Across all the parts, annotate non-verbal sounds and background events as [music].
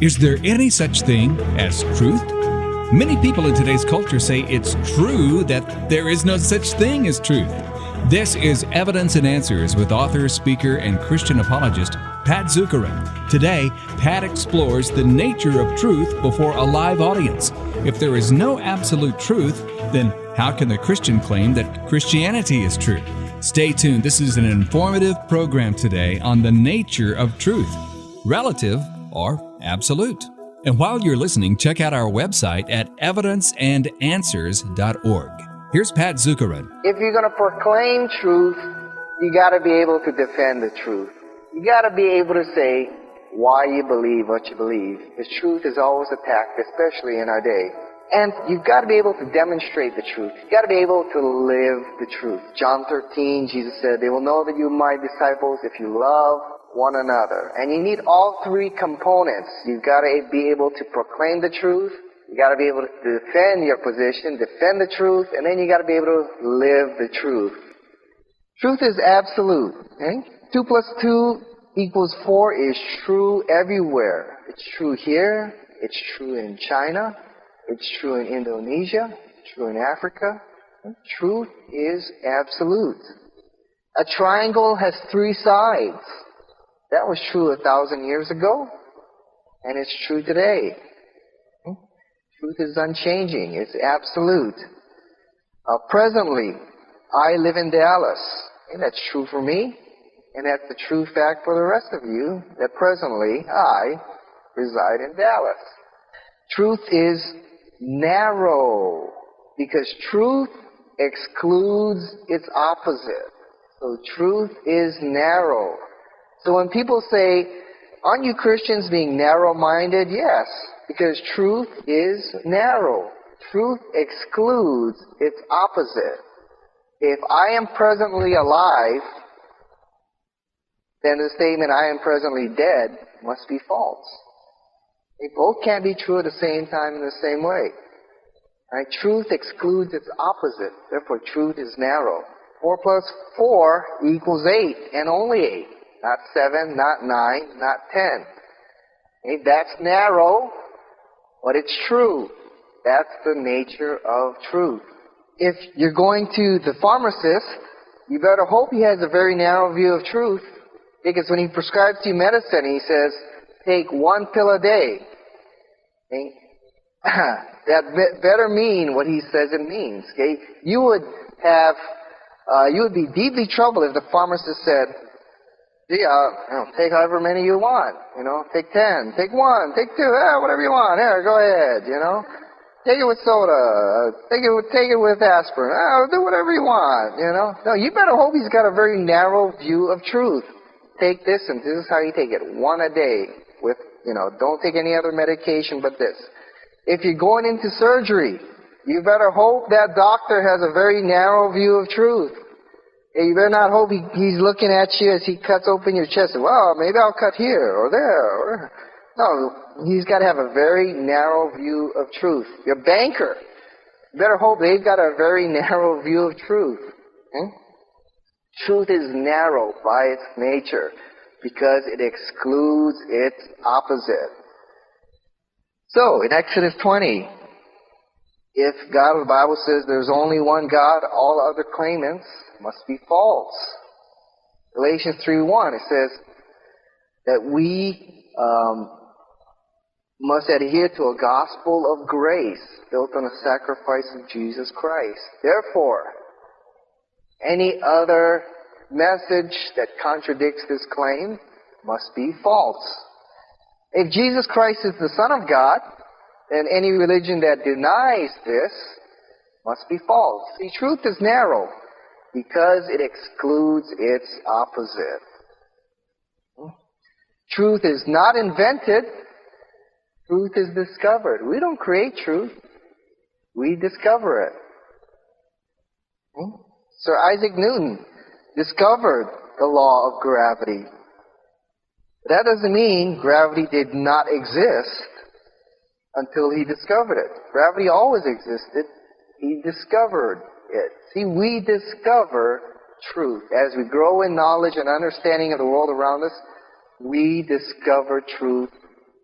Is there any such thing as truth? Many people in today's culture say it's true that there is no such thing as truth. This is Evidence and Answers with author, speaker, and Christian apologist Pat Zukeran. Today, Pat explores the nature of truth before a live audience. If there is no absolute truth, then how can the Christian claim that Christianity is true? Stay tuned. This is an informative program today on the nature of truth, relative or absolute. And while you're listening, check out our website at evidenceandanswers.org. Here's Pat Zukeran. If you're going to proclaim truth, you got to be able to defend the truth. You got to be able to say why you believe what you believe. The truth is always attacked, especially in our day. And you've got to be able to demonstrate the truth. You've got to be able to live the truth. John 13, Jesus said, They will know that you're my disciples if you love one another. And you need all three components. You've got to be able to proclaim the truth. You got to be able to defend your position, defend the truth, and then you got to be able to live the truth. Truth is absolute. Okay? Two plus two equals four is true everywhere. It's true here. It's true in China. It's true in Indonesia. True in Africa. Truth is absolute. A triangle has three sides. That was true a thousand years ago, and it's true today. Truth is unchanging, it's absolute. Uh, presently, I live in Dallas, and that's true for me, and that's the true fact for the rest of you, that presently I reside in Dallas. Truth is narrow, because truth excludes its opposite. So truth is narrow. So when people say, aren't you Christians being narrow minded? Yes, because truth is narrow. Truth excludes its opposite. If I am presently alive, then the statement I am presently dead must be false. They both can't be true at the same time in the same way. Right? Truth excludes its opposite. Therefore, truth is narrow. 4 plus 4 equals 8, and only 8 not seven, not nine, not ten. That's narrow, but it's true. That's the nature of truth. If you're going to the pharmacist, you better hope he has a very narrow view of truth, because when he prescribes you medicine, he says, take one pill a day. [clears throat] That better mean what he says it means. Okay? You would have, uh, you would be deeply troubled if the pharmacist said, gee, you know, take however many you want. You know, take ten, take one, take two, eh, whatever you want. Here, go ahead. You know, take it with soda, take it with take it with aspirin. Oh, do whatever you want. You know, no, you better hope he's got a very narrow view of truth. Take this, and this is how you take it: one a day. With you know, don't take any other medication but this. If you're going into surgery, you better hope that doctor has a very narrow view of truth. You better not hope he, he's looking at you as he cuts open your chest. Well, maybe I'll cut here or there. Or, no, he's got to have a very narrow view of truth. Your banker, you better hope they've got a very [laughs] narrow view of truth. Hmm? Truth is narrow by its nature because it excludes its opposite. So, in Exodus 20, if God, of the Bible says there's only one God, all other claimants must be false. Galatians 3.1, it says that we um, must adhere to a gospel of grace built on the sacrifice of Jesus Christ. Therefore, any other message that contradicts this claim must be false. If Jesus Christ is the Son of God, then any religion that denies this must be false. See, truth is narrow because it excludes its opposite. Truth is not invented, truth is discovered. We don't create truth, we discover it. Sir Isaac Newton discovered the law of gravity. That doesn't mean gravity did not exist until he discovered it. Gravity always existed. He discovered it. See, we discover truth. As we grow in knowledge and understanding of the world around us, we discover truth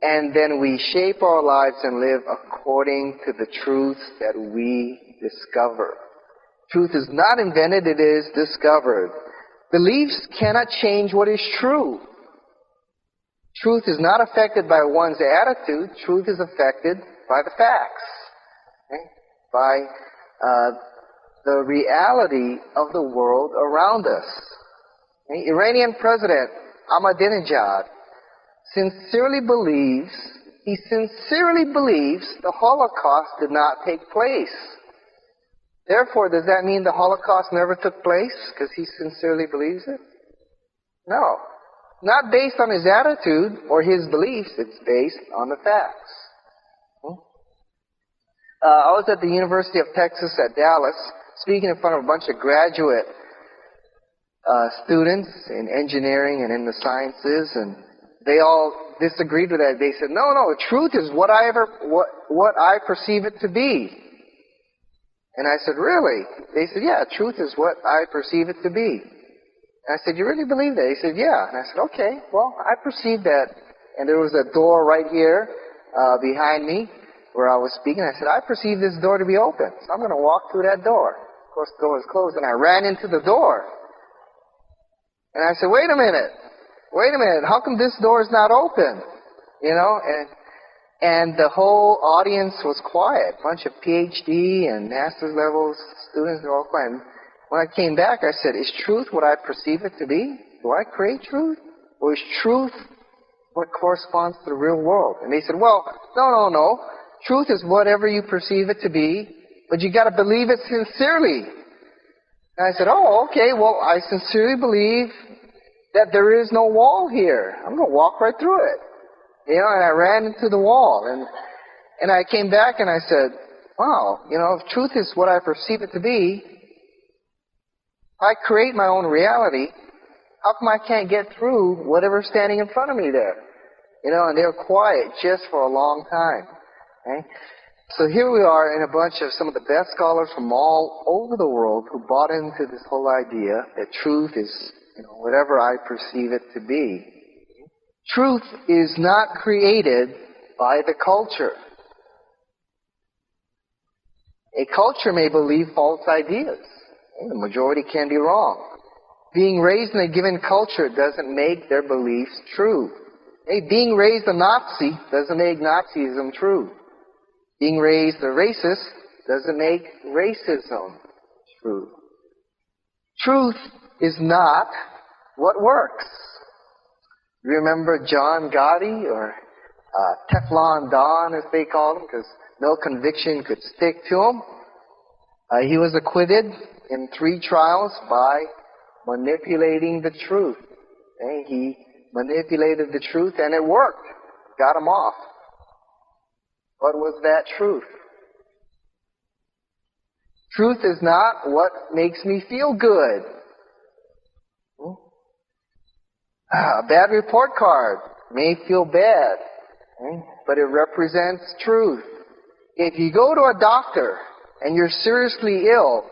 and then we shape our lives and live according to the truths that we discover. Truth is not invented, it is discovered. Beliefs cannot change what is true. Truth is not affected by one's attitude, truth is affected by the facts, okay? by uh, the reality of the world around us. The Iranian President Ahmadinejad sincerely believes, he sincerely believes the Holocaust did not take place. Therefore, does that mean the Holocaust never took place because he sincerely believes it? No. Not based on his attitude or his beliefs, it's based on the facts. Hmm? Uh, I was at the University of Texas at Dallas speaking in front of a bunch of graduate uh, students in engineering and in the sciences, and they all disagreed with that. They said, "No, no, the truth is what I ever what what I perceive it to be." And I said, "Really?" They said, "Yeah, truth is what I perceive it to be." And I said, "You really believe that?" He said, "Yeah." And I said, "Okay, well, I perceive that." And there was a door right here uh, behind me where I was speaking. I said, "I perceive this door to be open, so I'm going to walk through that door." Course, the door was closed, and I ran into the door. And I said, "Wait a minute." wait a minute, how come this door is not open? You know, and and the whole audience was quiet. A bunch of PhD and master's levels students were all quiet. And when I came back, I said, is truth what I perceive it to be? Do I create truth? Or is truth what corresponds to the real world? And they said, well, no, no, no. Truth is whatever you perceive it to be, but you got to believe it sincerely. And I said, oh, okay, well, I sincerely believe that there is no wall here. I'm going to walk right through it. You know, and I ran into the wall. And, and I came back and I said, wow, you know, if truth is what I perceive it to be, I create my own reality. How come I can't get through whatever's standing in front of me there? You know, and they're quiet just for a long time. Okay? So here we are in a bunch of some of the best scholars from all over the world who bought into this whole idea that truth is you know, whatever I perceive it to be. Truth is not created by the culture. A culture may believe false ideas. The majority can be wrong. Being raised in a given culture doesn't make their beliefs true. Hey, being raised a Nazi doesn't make Nazism true. Being raised a racist doesn't make racism true. Truth is not what works. Remember John Gotti or uh, Teflon Don, as they called him, because no conviction could stick to him. Uh, he was acquitted in three trials by manipulating the truth. Okay? He manipulated the truth and it worked. Got him off. What was that truth? Truth is not what makes me feel good. Oh. Ah, a bad report card may feel bad, but it represents truth. If you go to a doctor and you're seriously ill,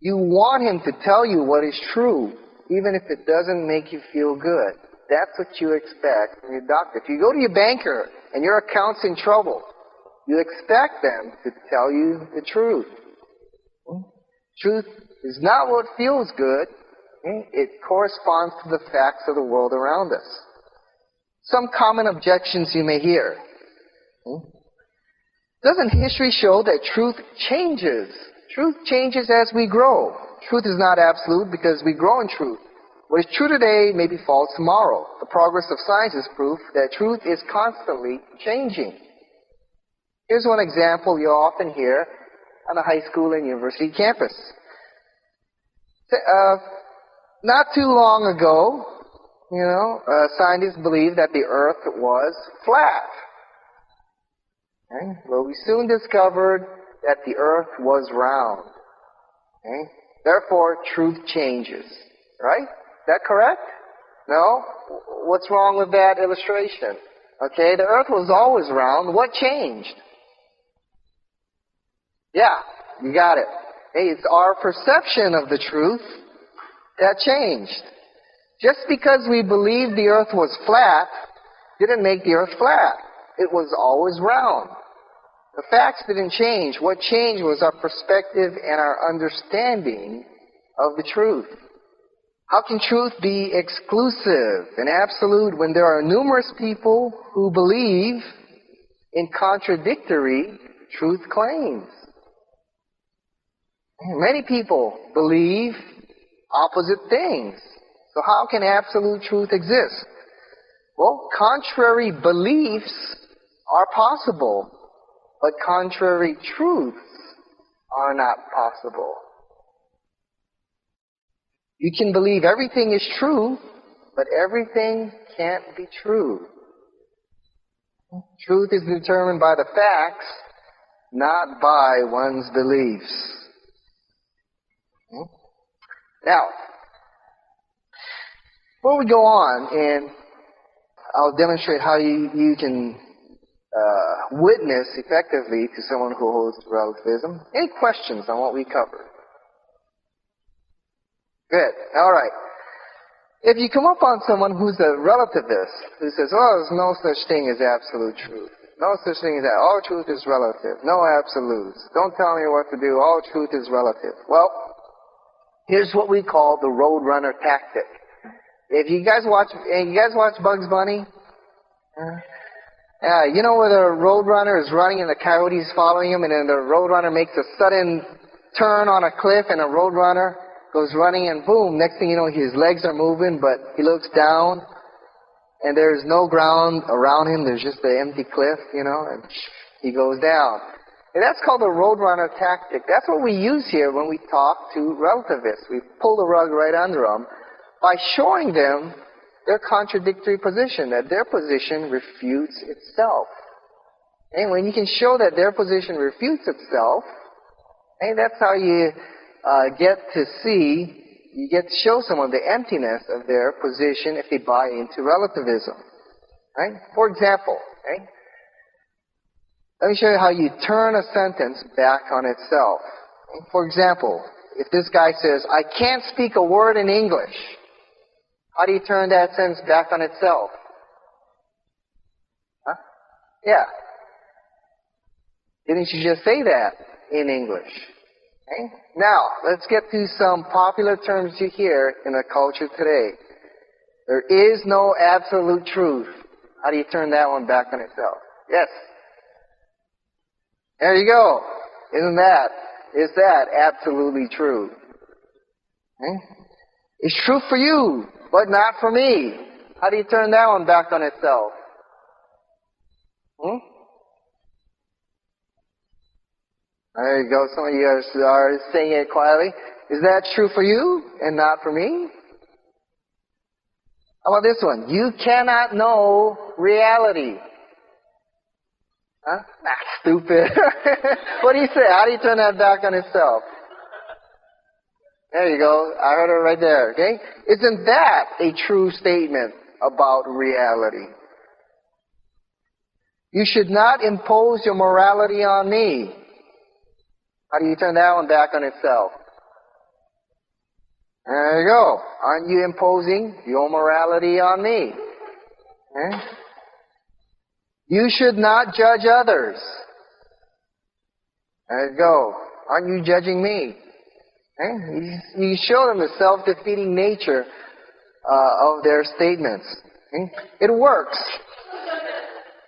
you want him to tell you what is true, even if it doesn't make you feel good. That's what you expect from your doctor. If you go to your banker and your account's in trouble, you expect them to tell you the truth. Truth is not what feels good, it corresponds to the facts of the world around us. Some common objections you may hear. Doesn't history show that truth changes? Truth changes as we grow. Truth is not absolute because we grow in truth. What is true today may be false tomorrow. The progress of science is proof that truth is constantly changing. Here's one example you often hear on a high school and university campus. Uh, not too long ago, you know, uh, scientists believed that the Earth was flat. Okay? Well, we soon discovered that the Earth was round. Okay? Therefore, truth changes. Right? That correct? No? What's wrong with that illustration? Okay, the Earth was always round. What changed? Yeah, you got it. Hey, it's our perception of the truth that changed. Just because we believed the earth was flat didn't make the earth flat. It was always round. The facts didn't change. What changed was our perspective and our understanding of the truth. How can truth be exclusive and absolute when there are numerous people who believe in contradictory truth claims? Many people believe opposite things. So how can absolute truth exist? Well, contrary beliefs are possible, but contrary truths are not possible. You can believe everything is true, but everything can't be true. Truth is determined by the facts, not by one's beliefs. Now, before we go on, and I'll demonstrate how you, you can uh, witness effectively to someone who holds relativism. Any questions on what we covered? Good. All right. If you come up on someone who's a relativist, who says, oh, there's no such thing as absolute truth. No such thing as that. All truth is relative. No absolutes. Don't tell me what to do. All truth is relative. Well, here's what we call the roadrunner tactic. If you guys watch, you guys watch Bugs Bunny? Uh, yeah, you know where the roadrunner is running and the coyote's following him, and then the roadrunner makes a sudden turn on a cliff, and the roadrunner goes running, and boom! Next thing you know, his legs are moving, but he looks down, and there's no ground around him. There's just the empty cliff, you know, and he goes down. And that's called the roadrunner tactic. That's what we use here when we talk to relativists. We pull the rug right under them by showing them their contradictory position, that their position refutes itself. And when you can show that their position refutes itself, and that's how you uh, get to see, you get to show someone the emptiness of their position if they buy into relativism. Right? For example, let me show you how you turn a sentence back on itself. For example, if this guy says, I can't speak a word in English, how do you turn that sentence back on itself? Huh? Yeah. Didn't you just say that in English? Okay? Now, let's get to some popular terms you hear in the culture today. There is no absolute truth. How do you turn that one back on itself? Yes. There you go. Isn't that? Is that absolutely true? Okay? It's true for you but not for me. How do you turn that one back on itself? Hmm? There you go. Some of you are saying it quietly. Is that true for you and not for me? How about this one? You cannot know reality. Huh? That's stupid. [laughs] what do you say? How do you turn that back on itself? There you go. I heard it right there. Okay? Isn't that a true statement about reality? You should not impose your morality on me. How do you turn that one back on itself? There you go. Aren't you imposing your morality on me? Okay? You should not judge others. There you go. Aren't you judging me? Okay? You show them the self-defeating nature uh, of their statements. Okay? It works.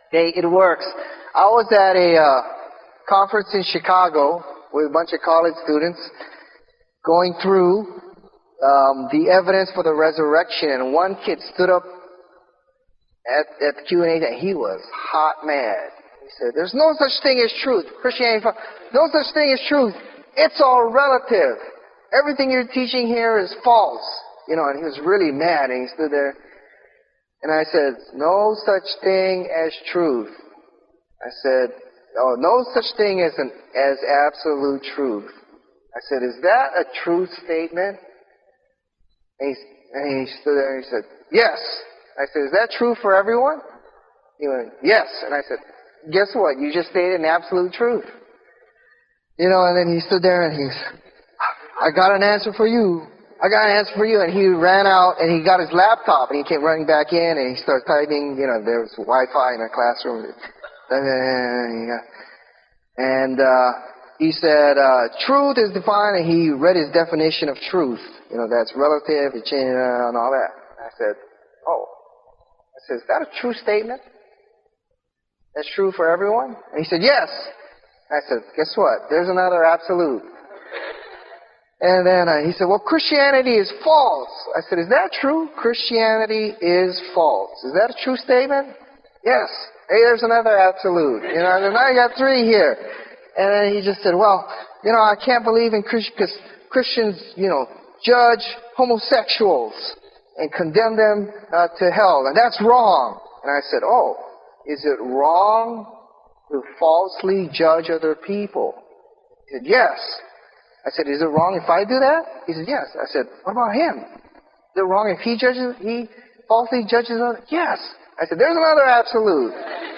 Okay, it works. I was at a uh, conference in Chicago with a bunch of college students going through um, the evidence for the resurrection, and one kid stood up at, at the Q&A and he was hot mad. He said, there's no such thing as truth. Christianity, no such thing as truth. It's all relative everything you're teaching here is false. You know, and he was really mad and he stood there. And I said, no such thing as truth. I said, oh, no such thing as, an, as absolute truth. I said, is that a truth statement? And he, and he stood there and he said, yes. I said, is that true for everyone? He went, yes. And I said, guess what? You just stated an absolute truth. You know, and then he stood there and he I got an answer for you. I got an answer for you. And he ran out and he got his laptop and he came running back in and he started typing, you know, there was Wi-Fi in our classroom. And, uh, he said, uh, truth is defined, and he read his definition of truth. You know, that's relative, and all that. I said, oh. I said, is that a true statement? That's true for everyone? And he said, yes. I said, guess what? There's another absolute. And then uh, he said, well, Christianity is false. I said, is that true? Christianity is false. Is that a true statement? Yes. Hey, there's another absolute. You know, and I got three here. And then he just said, well, you know, I can't believe in Christians because Christians, you know, judge homosexuals and condemn them uh, to hell, and that's wrong. And I said, oh, is it wrong to falsely judge other people? He said, yes. I said, is it wrong if I do that? He said, yes. I said, what about him? Is it wrong if he judges, he falsely judges others? Yes. I said, there's another absolute.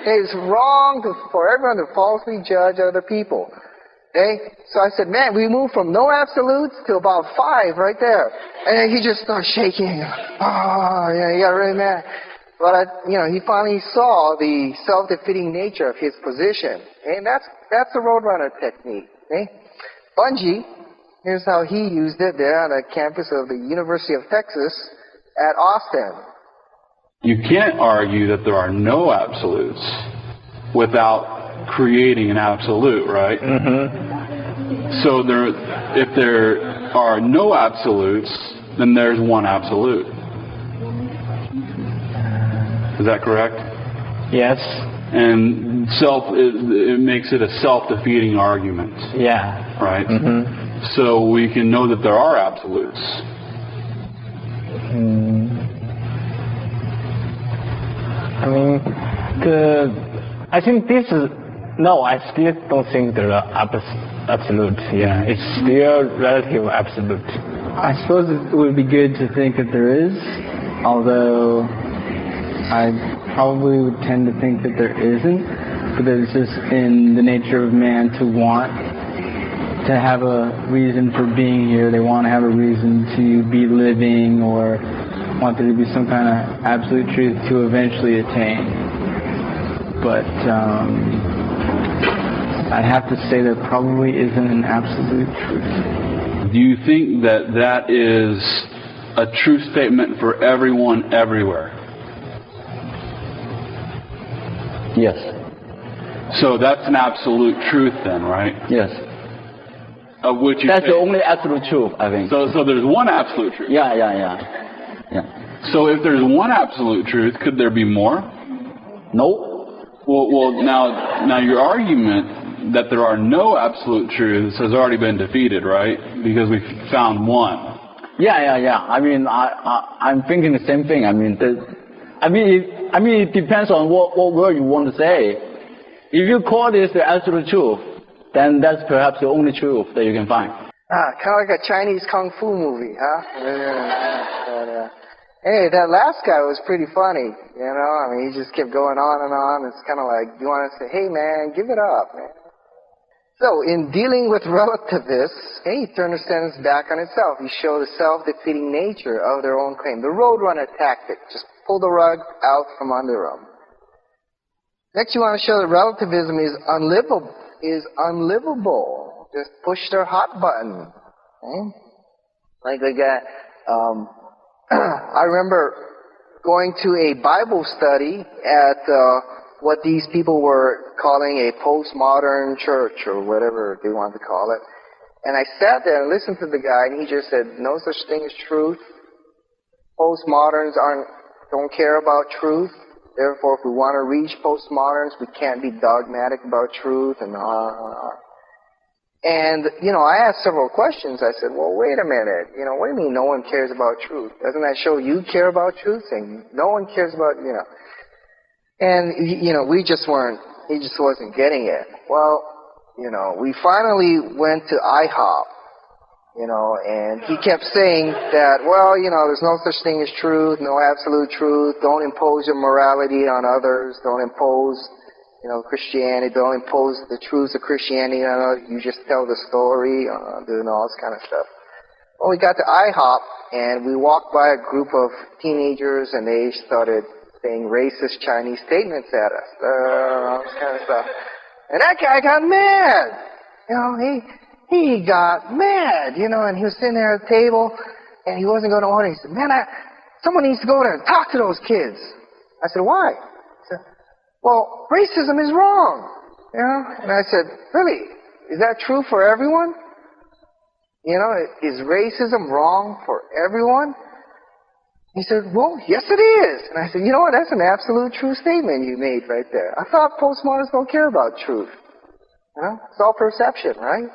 It's wrong to, for everyone to falsely judge other people. Okay? So I said, man, we moved from no absolutes to about five right there. And he just started shaking. Oh, yeah, he got really mad. But, I, you know, he finally saw the self-defeating nature of his position. And that's, that's the Roadrunner technique. Okay? Bungee, here's how he used it there on the campus of the University of Texas at Austin. You can't argue that there are no absolutes without creating an absolute, right? Mm-hmm. So there, if there are no absolutes, then there's one absolute. Is that correct? Yes. And self, it, it makes it a self-defeating argument. Yeah. Right. Mm-hmm. So we can know that there are absolutes. Mm. I mean, the I think this is no. I still don't think there are absolute. Yeah, it's still relative absolute. I suppose it would be good to think that there is, although I probably would tend to think that there isn't. But it's just in the nature of man to want to have a reason for being here. They want to have a reason to be living or want there to be some kind of absolute truth to eventually attain. But um, I'd have to say there probably isn't an absolute truth. Do you think that that is a true statement for everyone everywhere? Yes. So that's an absolute truth then, right? Yes. Of which you That's think- the only absolute truth, I think. So, so there's one absolute truth. yeah, yeah, yeah. Yeah. So if there's one absolute truth, could there be more? No. Well, well, now, now your argument that there are no absolute truths has already been defeated, right? Because we found one. Yeah, yeah, yeah. I mean, I, I I'm thinking the same thing. I mean, the, I mean, it, I mean, it depends on what what word you want to say. If you call this the absolute truth, then that's perhaps the only truth that you can find. Ah, kind of like a Chinese kung fu movie, huh? But, uh, hey, that last guy was pretty funny, you know? I mean, he just kept going on and on. It's kind of like, you want to say, hey, man, give it up, man. So, in dealing with [laughs] relativists, the sentence back on itself. He showed the self-defeating nature of their own claim. The roadrunner tactic. Just pull the rug out from under them. Next, you want to show that relativism is unlivable. Is unlivable. Just push their hot button. Okay? Like they got. Um, [clears throat] I remember going to a Bible study at uh, what these people were calling a postmodern church or whatever they wanted to call it. And I sat there and listened to the guy, and he just said, "No such thing as truth. Postmoderns aren't don't care about truth. Therefore, if we want to reach postmoderns, we can't be dogmatic about truth and on and on. And, you know, I asked several questions. I said, well, wait a minute. You know, what do you mean no one cares about truth? Doesn't that show you care about truth? And no one cares about, you know. And, you know, we just weren't, he just wasn't getting it. Well, you know, we finally went to IHOP, you know, and he kept saying that, well, you know, there's no such thing as truth, no absolute truth, don't impose your morality on others, don't impose, you know, Christianity, don't impose the truths of Christianity on others, you just tell the story, uh, doing all this kind of stuff. Well, we got to IHOP and we walked by a group of teenagers and they started saying racist Chinese statements at us. Uh, all this kind of stuff. And that guy got mad. You know, he he got mad, you know, and he was sitting there at the table and he wasn't going to order. He said, Man, I, someone needs to go there and talk to those kids. I said, Why? Well, racism is wrong. You know? And I said, Really? Is that true for everyone? You know, is racism wrong for everyone? He said, Well, yes, it is. And I said, You know what? That's an absolute true statement you made right there. I thought postmoderns don't care about truth. You know, it's all perception, right?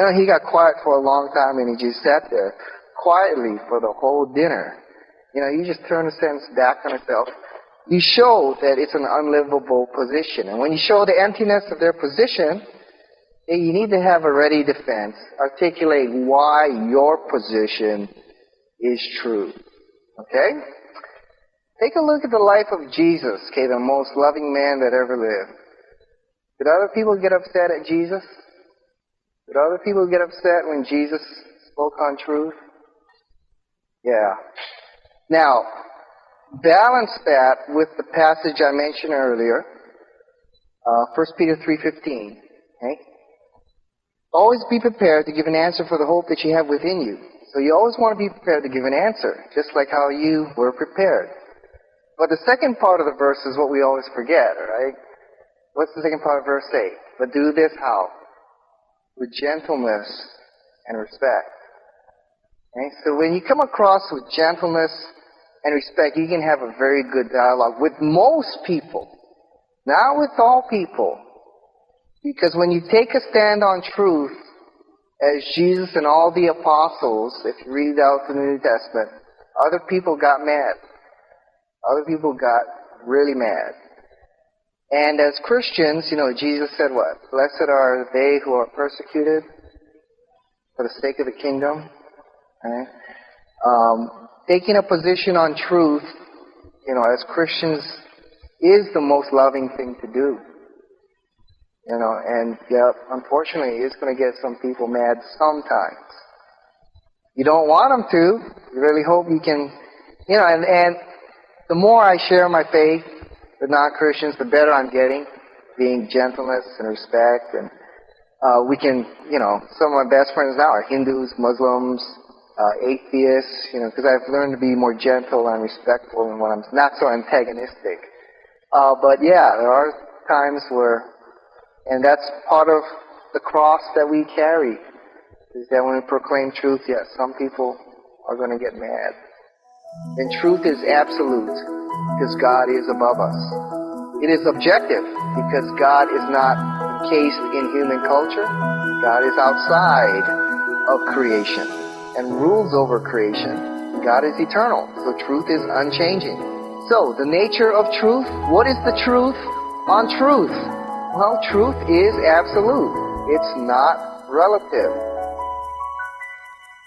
Know, he got quiet for a long time and he just sat there quietly for the whole dinner. You know, you just turn the sentence back on itself. You show that it's an unlivable position. And when you show the emptiness of their position, you need to have a ready defense. Articulate why your position is true. Okay? Take a look at the life of Jesus, okay, the most loving man that ever lived. Did other people get upset at Jesus? Did other people get upset when Jesus spoke on truth? Yeah. Now, balance that with the passage I mentioned earlier, uh, 1 Peter 3.15. Okay? Always be prepared to give an answer for the hope that you have within you. So you always want to be prepared to give an answer, just like how you were prepared. But the second part of the verse is what we always forget, right? What's the second part of verse 8? But do this how? With gentleness and respect. Okay? So when you come across with gentleness and respect, you can have a very good dialogue with most people. Not with all people. Because when you take a stand on truth, as Jesus and all the apostles, if you read out the New Testament, other people got mad. Other people got really mad. And as Christians, you know, Jesus said what? Blessed are they who are persecuted for the sake of the kingdom. Right? Um, taking a position on truth, you know, as Christians, is the most loving thing to do. You know, and yeah, unfortunately, it's going to get some people mad sometimes. You don't want them to. You really hope you can, you know, and, and the more I share my faith with non-Christians, the better I'm getting, being gentleness and respect. And uh, we can, you know, some of my best friends now are Hindus, Muslims, uh, atheists, you know, because I've learned to be more gentle and respectful and when I'm not so antagonistic. Uh, but yeah, there are times where and that's part of the cross that we carry, is that when we proclaim truth, yes, some people are going to get mad. And truth is absolute, because God is above us. It is objective, because God is not encased in human culture. God is outside of creation and rules over creation. God is eternal, so truth is unchanging. So, the nature of truth, what is the truth on truth? Well, truth is absolute. It's not relative.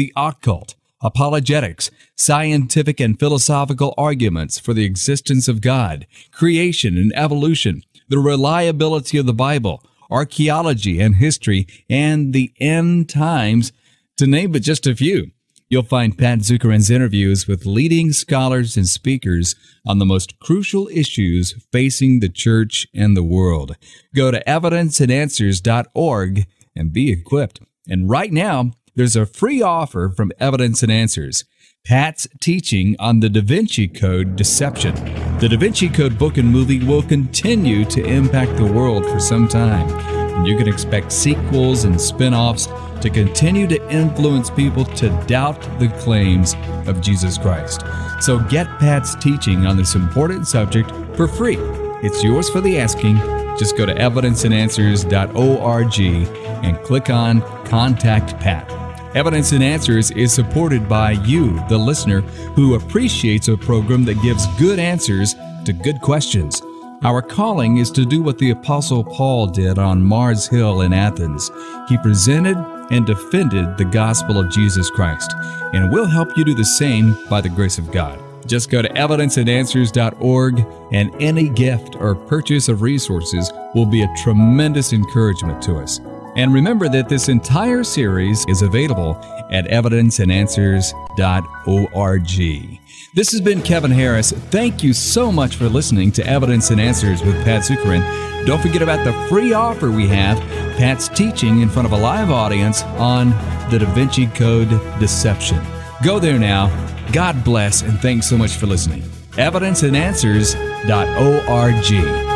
the occult, apologetics, scientific and philosophical arguments for the existence of God, creation and evolution, the reliability of the Bible, archaeology and history, and the end times, to name but just a few. You'll find Pat Zukeran's interviews with leading scholars and speakers on the most crucial issues facing the church and the world. Go to evidenceandanswers.org and be equipped. And right now, there's a free offer from Evidence and Answers. Pat's teaching on the Da Vinci Code deception. The Da Vinci Code book and movie will continue to impact the world for some time, and you can expect sequels and spin offs to continue to influence people to doubt the claims of Jesus Christ. So get Pat's teaching on this important subject for free. It's yours for the asking. Just go to evidenceandanswers.org and click on Contact Pat. Evidence and Answers is supported by you, the listener, who appreciates a program that gives good answers to good questions. Our calling is to do what the Apostle Paul did on Mars Hill in Athens. He presented and defended the gospel of Jesus Christ, and we'll help you do the same by the grace of God. Just go to evidenceandanswers.org, and any gift or purchase of resources will be a tremendous encouragement to us. And remember that this entire series is available at evidenceandanswers.org. This has been Kevin Harris. Thank you so much for listening to Evidence and Answers with Pat Zukeran. Don't forget about the free offer we have Pat's teaching in front of a live audience on the Da Vinci Code deception. Go there now. God bless, and thanks so much for listening. Evidenceandanswers.org.